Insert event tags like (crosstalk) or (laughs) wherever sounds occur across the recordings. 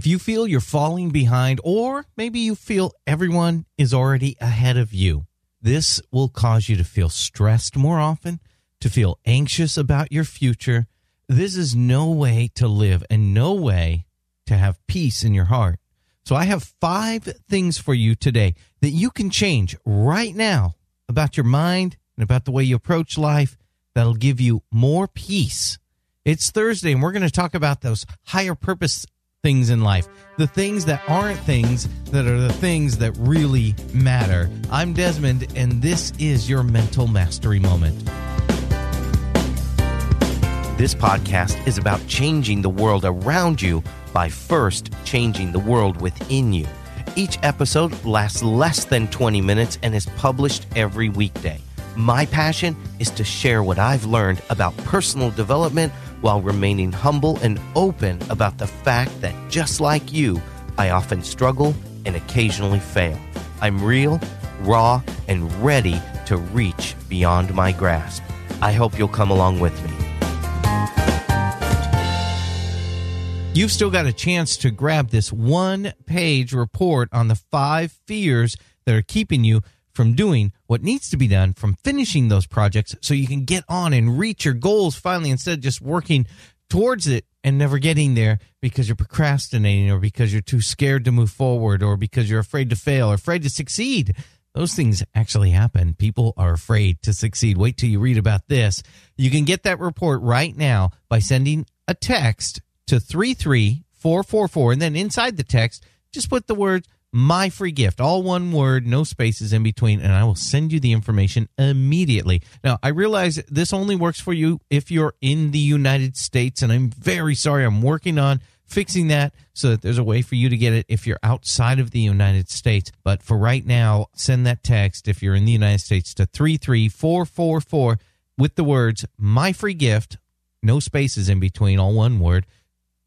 If you feel you're falling behind, or maybe you feel everyone is already ahead of you, this will cause you to feel stressed more often, to feel anxious about your future. This is no way to live and no way to have peace in your heart. So, I have five things for you today that you can change right now about your mind and about the way you approach life that'll give you more peace. It's Thursday, and we're going to talk about those higher purpose things in life, the things that aren't things that are the things that really matter. I'm Desmond, and this is your mental mastery moment. This podcast is about changing the world around you by first changing the world within you. Each episode lasts less than 20 minutes and is published every weekday. My passion is to share what I've learned about personal development while remaining humble and open about the fact that just like you, I often struggle and occasionally fail. I'm real, raw, and ready to reach beyond my grasp. I hope you'll come along with me. You've still got a chance to grab this one page report on the five fears that are keeping you from doing what needs to be done, from finishing those projects so you can get on and reach your goals finally instead of just working towards it and never getting there because you're procrastinating or because you're too scared to move forward or because you're afraid to fail or afraid to succeed. Those things actually happen. People are afraid to succeed. Wait till you read about this. You can get that report right now by sending a text to 33444 and then inside the text just put the words my free gift, all one word, no spaces in between, and I will send you the information immediately. Now, I realize this only works for you if you're in the United States, and I'm very sorry. I'm working on fixing that so that there's a way for you to get it if you're outside of the United States. But for right now, send that text if you're in the United States to 33444 with the words my free gift, no spaces in between, all one word,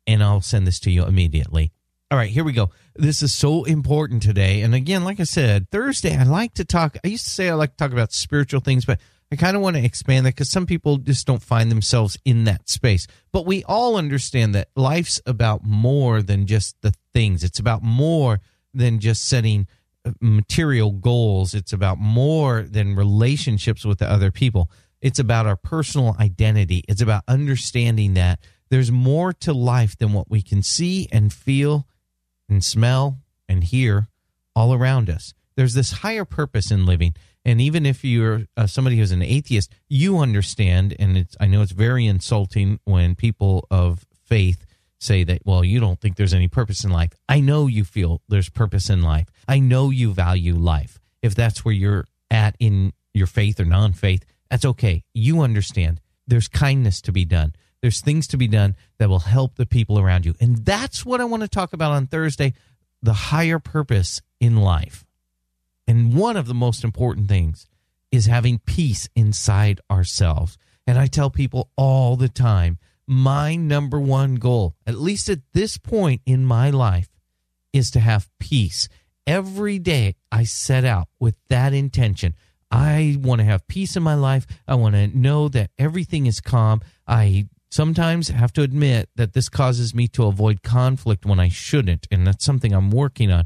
and I'll send this to you immediately. All right, here we go. This is so important today. And again, like I said, Thursday, I like to talk. I used to say I like to talk about spiritual things, but I kind of want to expand that because some people just don't find themselves in that space. But we all understand that life's about more than just the things, it's about more than just setting uh, material goals, it's about more than relationships with the other people. It's about our personal identity. It's about understanding that there's more to life than what we can see and feel and smell and hear all around us. There's this higher purpose in living. And even if you're uh, somebody who's an atheist, you understand. And it's, I know it's very insulting when people of faith say that, well, you don't think there's any purpose in life. I know you feel there's purpose in life. I know you value life. If that's where you're at in your faith or non faith, that's okay. You understand. There's kindness to be done. There's things to be done that will help the people around you. And that's what I want to talk about on Thursday the higher purpose in life. And one of the most important things is having peace inside ourselves. And I tell people all the time my number one goal, at least at this point in my life, is to have peace. Every day I set out with that intention. I want to have peace in my life. I want to know that everything is calm. I sometimes have to admit that this causes me to avoid conflict when I shouldn't. And that's something I'm working on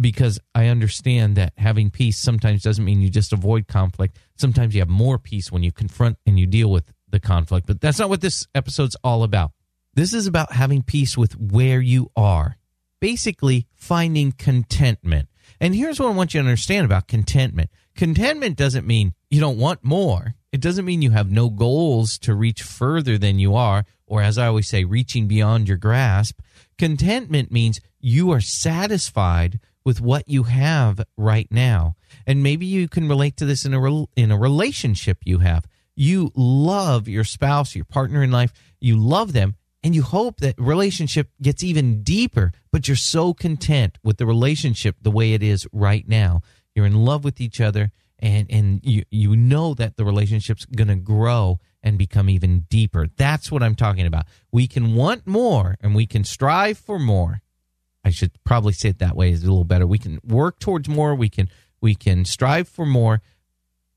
because I understand that having peace sometimes doesn't mean you just avoid conflict. Sometimes you have more peace when you confront and you deal with the conflict. But that's not what this episode's all about. This is about having peace with where you are, basically, finding contentment. And here's what I want you to understand about contentment contentment doesn't mean you don't want more. It doesn't mean you have no goals to reach further than you are, or as I always say, reaching beyond your grasp. Contentment means you are satisfied with what you have right now. And maybe you can relate to this in a in a relationship you have. You love your spouse, your partner in life, you love them and you hope that relationship gets even deeper, but you're so content with the relationship the way it is right now. You're in love with each other and and you you know that the relationship's going to grow and become even deeper. That's what I'm talking about. We can want more and we can strive for more. I should probably say it that way is a little better. We can work towards more, we can we can strive for more,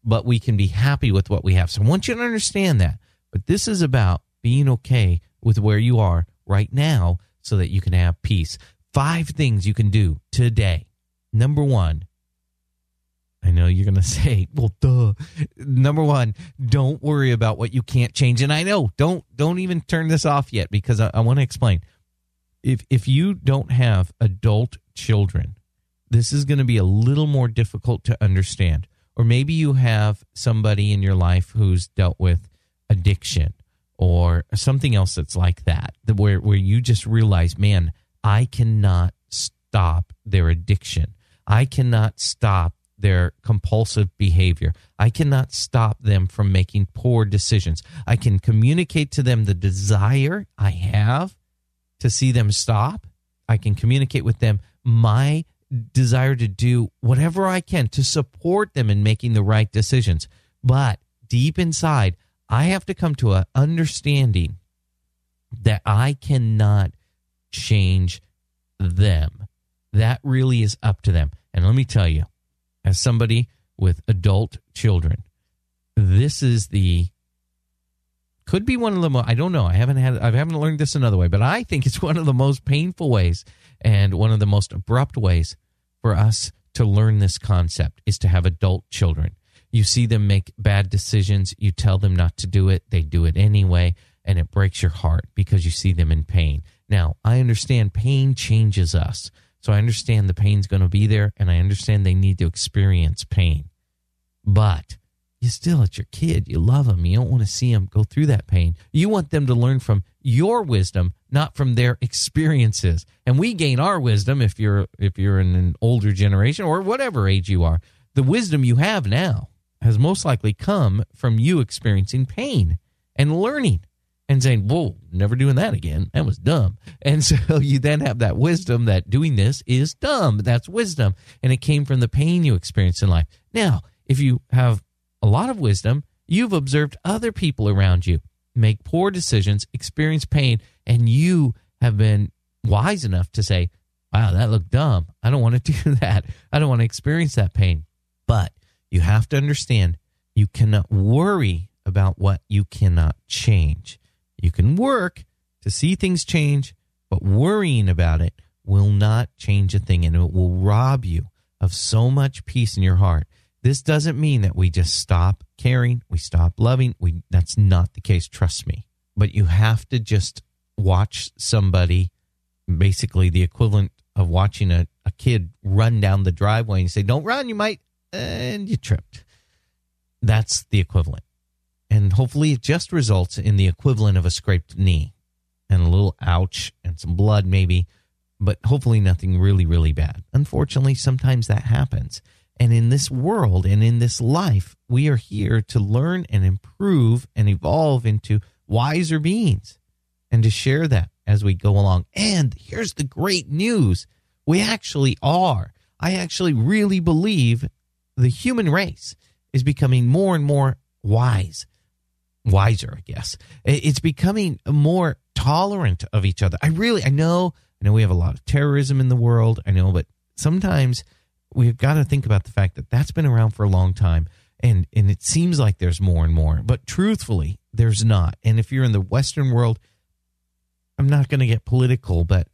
but we can be happy with what we have. So I want you to understand that. But this is about being okay with where you are right now so that you can have peace. Five things you can do today. Number one, I know you're going (laughs) to say, well, duh. Number one, don't worry about what you can't change. And I know, don't, don't even turn this off yet because I, I want to explain. If, if you don't have adult children, this is going to be a little more difficult to understand. Or maybe you have somebody in your life who's dealt with addiction or something else that's like that, where, where you just realize, man, I cannot stop their addiction. I cannot stop their compulsive behavior. I cannot stop them from making poor decisions. I can communicate to them the desire I have to see them stop. I can communicate with them my desire to do whatever I can to support them in making the right decisions. But deep inside, I have to come to an understanding that I cannot change them. That really is up to them. And let me tell you, as somebody with adult children, this is the could be one of the most I don't know. I haven't had I haven't learned this another way, but I think it's (laughs) one of the most painful ways and one of the most abrupt ways for us to learn this concept is to have adult children. You see them make bad decisions, you tell them not to do it, they do it anyway, and it breaks your heart because you see them in pain. Now, I understand pain changes us. So I understand the pain's going to be there and I understand they need to experience pain. But you still, it's your kid. You love them. You don't want to see them go through that pain. You want them to learn from your wisdom, not from their experiences. And we gain our wisdom if you're if you're in an older generation or whatever age you are. The wisdom you have now has most likely come from you experiencing pain and learning and saying, Whoa, never doing that again. That was dumb. And (laughs) so you then have that wisdom that doing this is dumb. That's wisdom. And it came from the pain you experienced in life. Now, if you have a lot of wisdom, you've observed other people around you make poor decisions, experience pain, and you have been wise enough to say, Wow, that looked dumb. I don't want to (laughs) do that. I don't want to experience that pain. But you have to understand you cannot worry about what you cannot change. You can work to see things change, but worrying about it will not change a thing and it will rob you of so much peace in your heart. This doesn't mean that we just stop caring, we stop loving. We that's not the case, trust me. But you have to just watch somebody basically the equivalent of watching a, a kid run down the driveway and say, Don't run, you might and you tripped. That's the equivalent and hopefully it just results in the equivalent of a scraped knee and a little ouch and some blood maybe but hopefully nothing really really bad. Unfortunately sometimes that happens. And in this world and in this life we are here to learn and improve and evolve into wiser beings and to share that as we go along. And here's the great news. We actually are. I actually really believe the human race is becoming more and more wise wiser, I guess. It's becoming more tolerant of each other. I really, I know, I know we have a lot of terrorism in the world. I know, but sometimes we've got to think about the fact that that's been around for a long time. And, and it seems like there's more and more, but truthfully, there's not. And if you're in the Western world, I'm not going to get political, but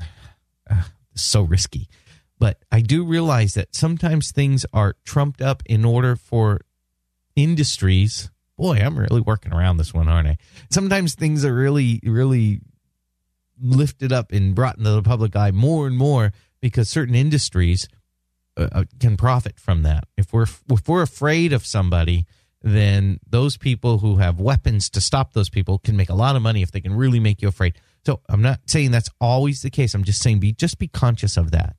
(sighs) uh, so risky. But I do realize that sometimes things are trumped up in order for industries boy, I'm really working around this one, aren't I? Sometimes things are really, really lifted up and brought into the public eye more and more because certain industries uh, uh, can profit from that. If we're if we're afraid of somebody, then those people who have weapons to stop those people can make a lot of money if they can really make you afraid. So I'm not saying that's always the case. I'm just saying be just be conscious of that.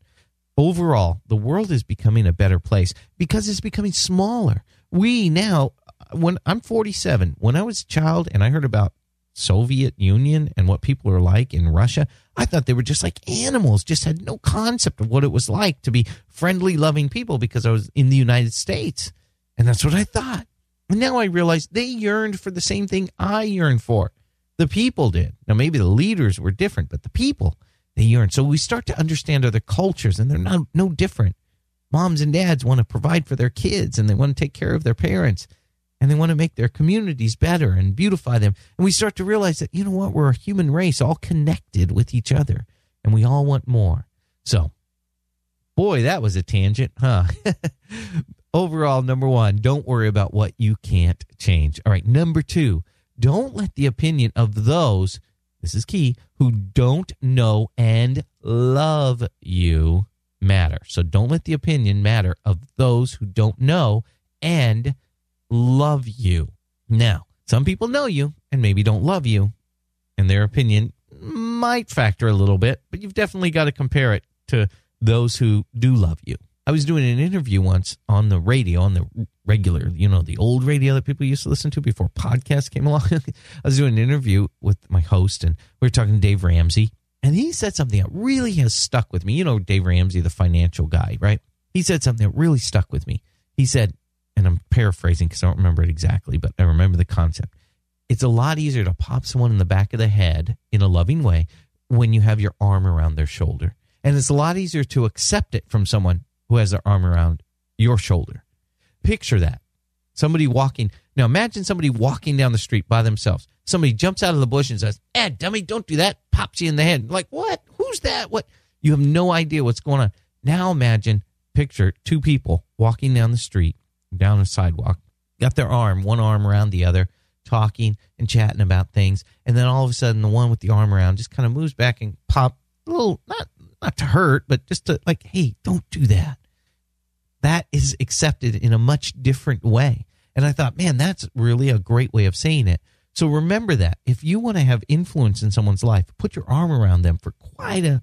Overall, the world is becoming a better place because it's becoming smaller. We now when I'm 47, when I was a child and I heard about Soviet Union and what people are like in Russia, I thought they were just like animals, just had no concept of what it was like to be friendly, loving people because I was in the United States. And that's what I thought. And now I realize they yearned for the same thing I yearned for. The people did. Now, maybe the leaders were different, but the people, they yearned. So we start to understand other cultures, and they're not, no different. Moms and dads want to provide for their kids, and they want to take care of their parents and they want to make their communities better and beautify them. And we start to realize that, you know what, we're a human race all connected with each other and we all want more. So, boy, that was a tangent, huh? (laughs) Overall, number one, don't worry about what you can't change. All right, number two, don't let the opinion of those, this is key, who don't know and love you matter. So don't let the opinion matter of those who don't know and love you. Now, some people know you and maybe don't love you, and their opinion might factor a little bit, but you've definitely got to compare it to those who do love you. I was doing an interview once on the radio, on the regular, you know, the old radio that people used to listen to before podcasts came along. (laughs) I was doing an interview with my host, and we were talking to Dave Ramsey, and he said something that really has stuck with me. You know, Dave Ramsey, the financial guy, right? He said something that really stuck with me. He said, and I'm paraphrasing because I don't remember it exactly, but I remember the concept. It's a lot easier to pop someone in the back of the head in a loving way when you have your arm around their shoulder. And it's a lot easier to accept it from someone who has their arm around your shoulder. Picture that. Somebody walking. Now imagine somebody walking down the street by themselves. Somebody jumps out of the bush and says, Eh, dummy, don't do that. Pops you in the head. Like, what? Who's that? What? You have no idea what's going on. Now imagine, picture two people walking down the street, down a sidewalk, got their arm, one arm around the other, talking and chatting about things. And then all of a sudden, the one with the arm around just kind of moves back and pop a little, not not to hurt, but just to like, hey, don't do that. That is accepted in a much different way. And I thought, man, that's really a great way of saying it. So remember that if you want to have influence in someone's life, put your arm around them for quite a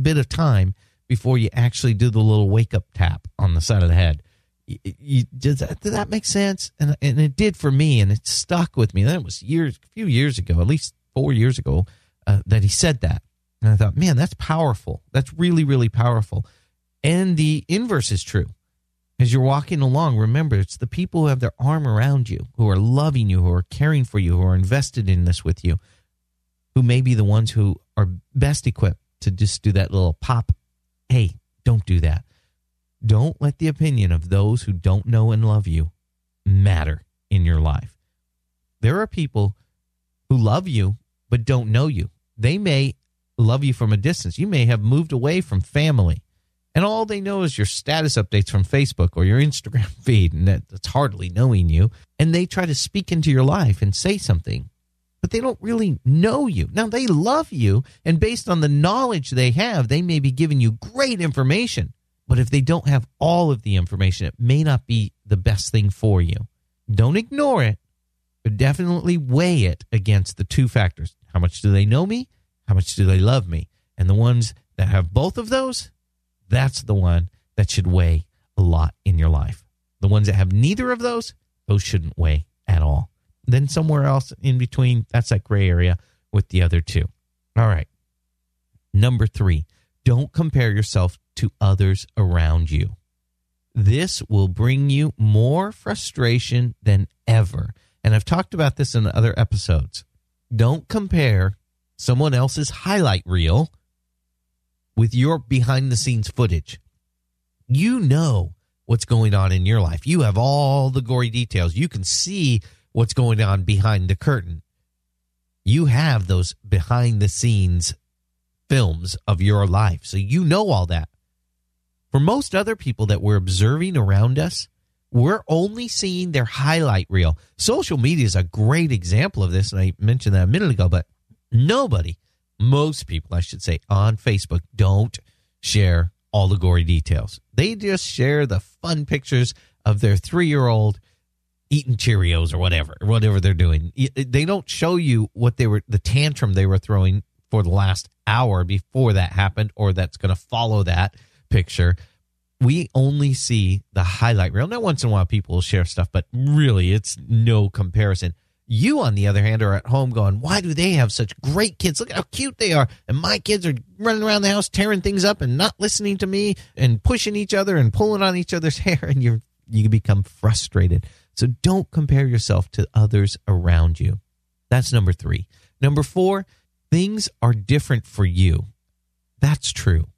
bit of time before you actually do the little wake up tap on the side of the head. You, you, does, that, does that make sense? And, and it did for me, and it stuck with me. That was years, a few years ago, at least four years ago, uh, that he said that. And I thought, man, that's powerful. That's really, really powerful. And the inverse is true. As you're walking along, remember it's the people who have their arm around you, who are loving you, who are caring for you, who are invested in this with you, who may be the ones who are best equipped to just do that little pop. Hey, don't do that. Don't let the opinion of those who don't know and love you matter in your life. There are people who love you but don't know you. They may love you from a distance. You may have moved away from family, and all they know is your status updates from Facebook or your Instagram (laughs) feed, and that's hardly knowing you. And they try to speak into your life and say something, but they don't really know you. Now, they love you, and based on the knowledge they have, they may be giving you great information. But if they don't have all of the information, it may not be the best thing for you. Don't ignore it, but definitely weigh it against the two factors. How much do they know me? How much do they love me? And the ones that have both of those, that's the one that should weigh a lot in your life. The ones that have neither of those, those shouldn't weigh at all. Then somewhere else in between, that's that gray area with the other two. All right. Number three, don't compare yourself to others around you. This will bring you more frustration than ever. And I've talked about this in other episodes. Don't compare someone else's highlight reel with your behind the scenes footage. You know what's going on in your life. You have all the gory details. You can see what's going on behind the curtain. You have those behind the scenes films of your life. So you know all that. For most other people that we're observing around us, we're only seeing their highlight reel. Social media is a great example of this. And I mentioned that a minute ago, but nobody, most people, I should say, on Facebook don't share all the gory details. They just share the fun pictures of their three year old eating Cheerios or whatever, whatever they're doing. They don't show you what they were, the tantrum they were throwing for the last hour before that happened or that's going to follow that picture. We only see the highlight reel. Now, once in a while, people will share stuff, but really, it's no comparison. You, on the other hand, are at home going, why do they have such great kids? Look at how cute they are. And my kids are running around the house tearing things up and not listening to me and pushing each other and pulling on each other's (laughs) hair. And you you become frustrated. So don't compare yourself to others around you. That's number three. Number four, things are different for you. That's true.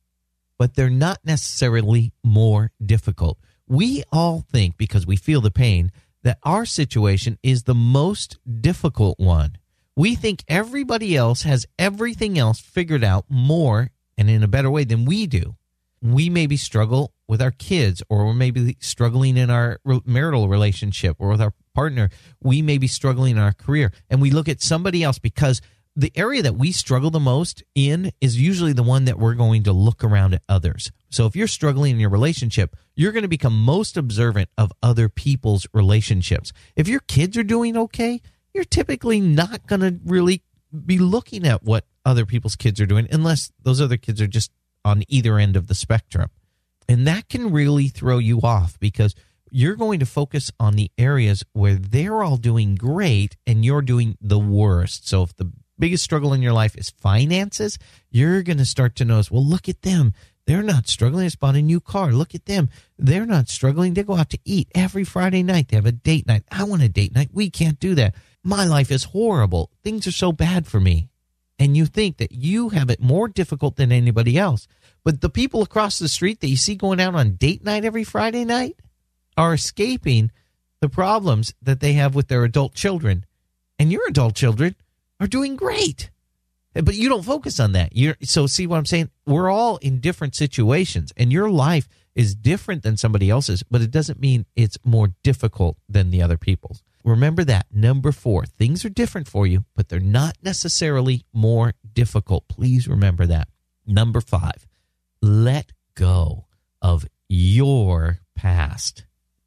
But they're not necessarily more difficult. We all think because we feel the pain that our situation is the most difficult one. We think everybody else has everything else figured out more and in a better way than we do. We maybe struggle with our kids, or we're maybe struggling in our marital relationship or with our partner. We may be struggling in our career, and we look at somebody else because the area that we struggle the most in is usually the one that we're going to look around at others. So if you're struggling in your relationship, you're going to become most observant of other people's relationships. If your kids are doing okay, you're typically not going to really be looking at what other people's kids are doing unless those other kids are just on either end of the spectrum. And that can really throw you off because you're going to focus on the areas where they're all doing great and you're doing the worst. So if the biggest struggle in your life is finances, you're going to start to notice, well, look at them. They're not struggling. to bought a new car. Look at them. They're not struggling. They go out to eat every Friday night. They have a date night. I want a date night. We can't do that. My life is horrible. Things are so bad for me. And you think that you have it more difficult than anybody else. But the people across the street that you see going out on date night every Friday night are escaping the problems that they have with their adult children. And your adult children are doing great. But you don't focus on that. You're so see what I'm saying? We're all in different situations and your life is different than somebody else's, but it doesn't mean it's more difficult than the other people's. Remember that. Number 4, things are different for you, but they're not necessarily more difficult. Please remember that. Number 5, let go of your past.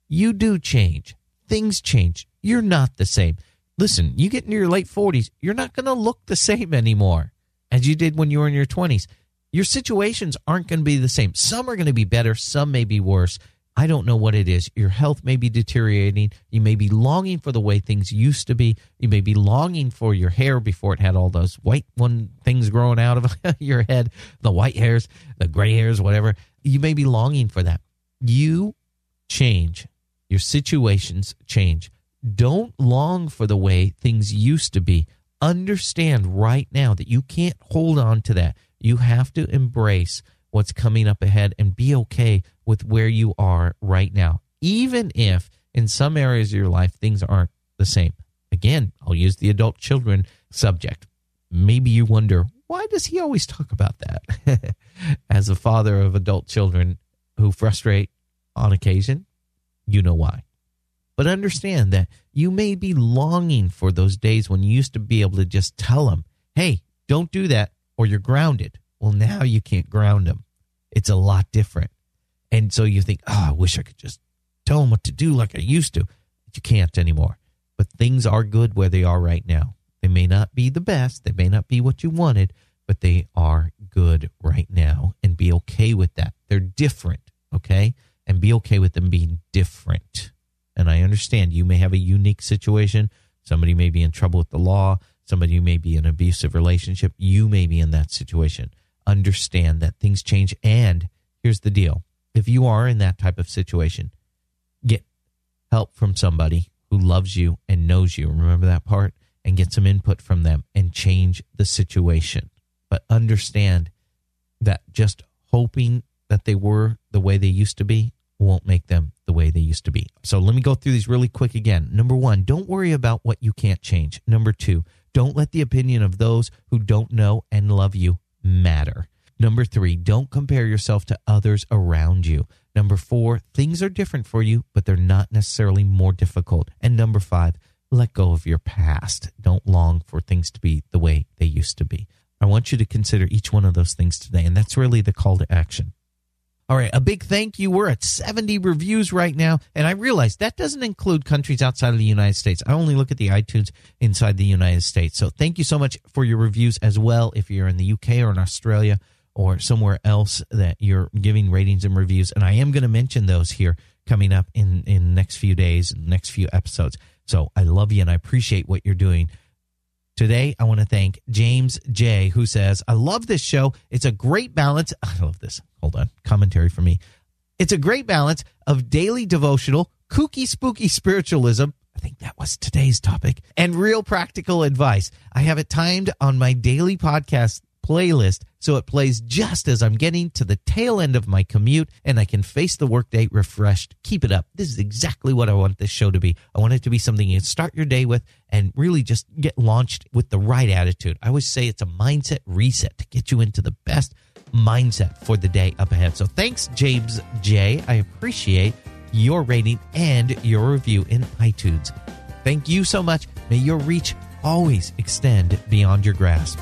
You do change. Things change. You're not the same listen, you get into your late 40s, you're not going to look the same anymore as you did when you were in your 20s. Your situations aren't going to be the same. Some are going to be better, some may be worse. I don't know what it is. Your health may be deteriorating. You may be longing for the way things used to be. You may be longing for your hair before it had all those white one things growing out of (laughs) your head, the white hairs, the gray hairs, whatever. You may be longing for that. You change. Your situations change. Don't long for the way things used to be. Understand right now that you can't hold on to that. You have to embrace what's coming up ahead and be okay with where you are right now, even if in some areas of your life things aren't the same. Again, I'll use the adult children subject. Maybe you wonder, why does he always talk about that? (laughs) As a father of adult children who frustrate on occasion, you know why. But understand that you may be longing for those days when you used to be able to just tell them, hey, don't do that or you're grounded. Well, now you can't ground them. It's a lot different. And so you think, oh, I wish I could just tell them what to do like I used to. But you can't anymore. But things are good where they are right now. They may not be the best, they may not be what you wanted, but they are good right now. And be okay with that. They're different, okay? And be okay with them being different. And I understand you may have a unique situation. Somebody may be in trouble with the law. Somebody may be in an abusive relationship. You may be in that situation. Understand that things change. And here's the deal if you are in that type of situation, get help from somebody who loves you and knows you. Remember that part? And get some input from them and change the situation. But understand that just hoping that they were the way they used to be won't make them the way they used to be. So let me go through these really quick again. Number one, don't worry about what you can't change. Number two, don't let the opinion of those who don't know and love you matter. Number three, don't compare yourself to others around you. Number four, things are different for you, but they're not necessarily more difficult. And number five, let go of your past. Don't long for things to be the way they used to be. I want you to consider each one of those things today. And that's really the call to action. All right, a big thank you. We're at 70 reviews right now, and I realize that doesn't include countries outside of the United States. I only look at the iTunes inside the United States. So thank you so much for your reviews as well. If you're in the UK or in Australia or somewhere else that you're giving ratings and reviews, and I am going to mention those here coming up in in next few days, next few episodes. So I love you and I appreciate what you're doing. Today, I want to thank James J., who says, I love this show. It's a great balance. (laughs) I love this. Hold on. Commentary for me. It's a great balance of daily devotional, kooky, spooky spiritualism. I think that was today's topic, and real practical advice. I have it timed on my daily podcast playlist so it plays just as I'm getting to the tail end of my commute and I can face the workday refreshed. Keep it up. This is exactly what I want this show to be. I want it to be something you start your day with and really just get launched with the right attitude. I always say it's a mindset reset to get you into the best mindset for the day up ahead. So thanks, James J. I appreciate your rating and your review in iTunes. Thank you so much. May your reach always extend beyond your grasp.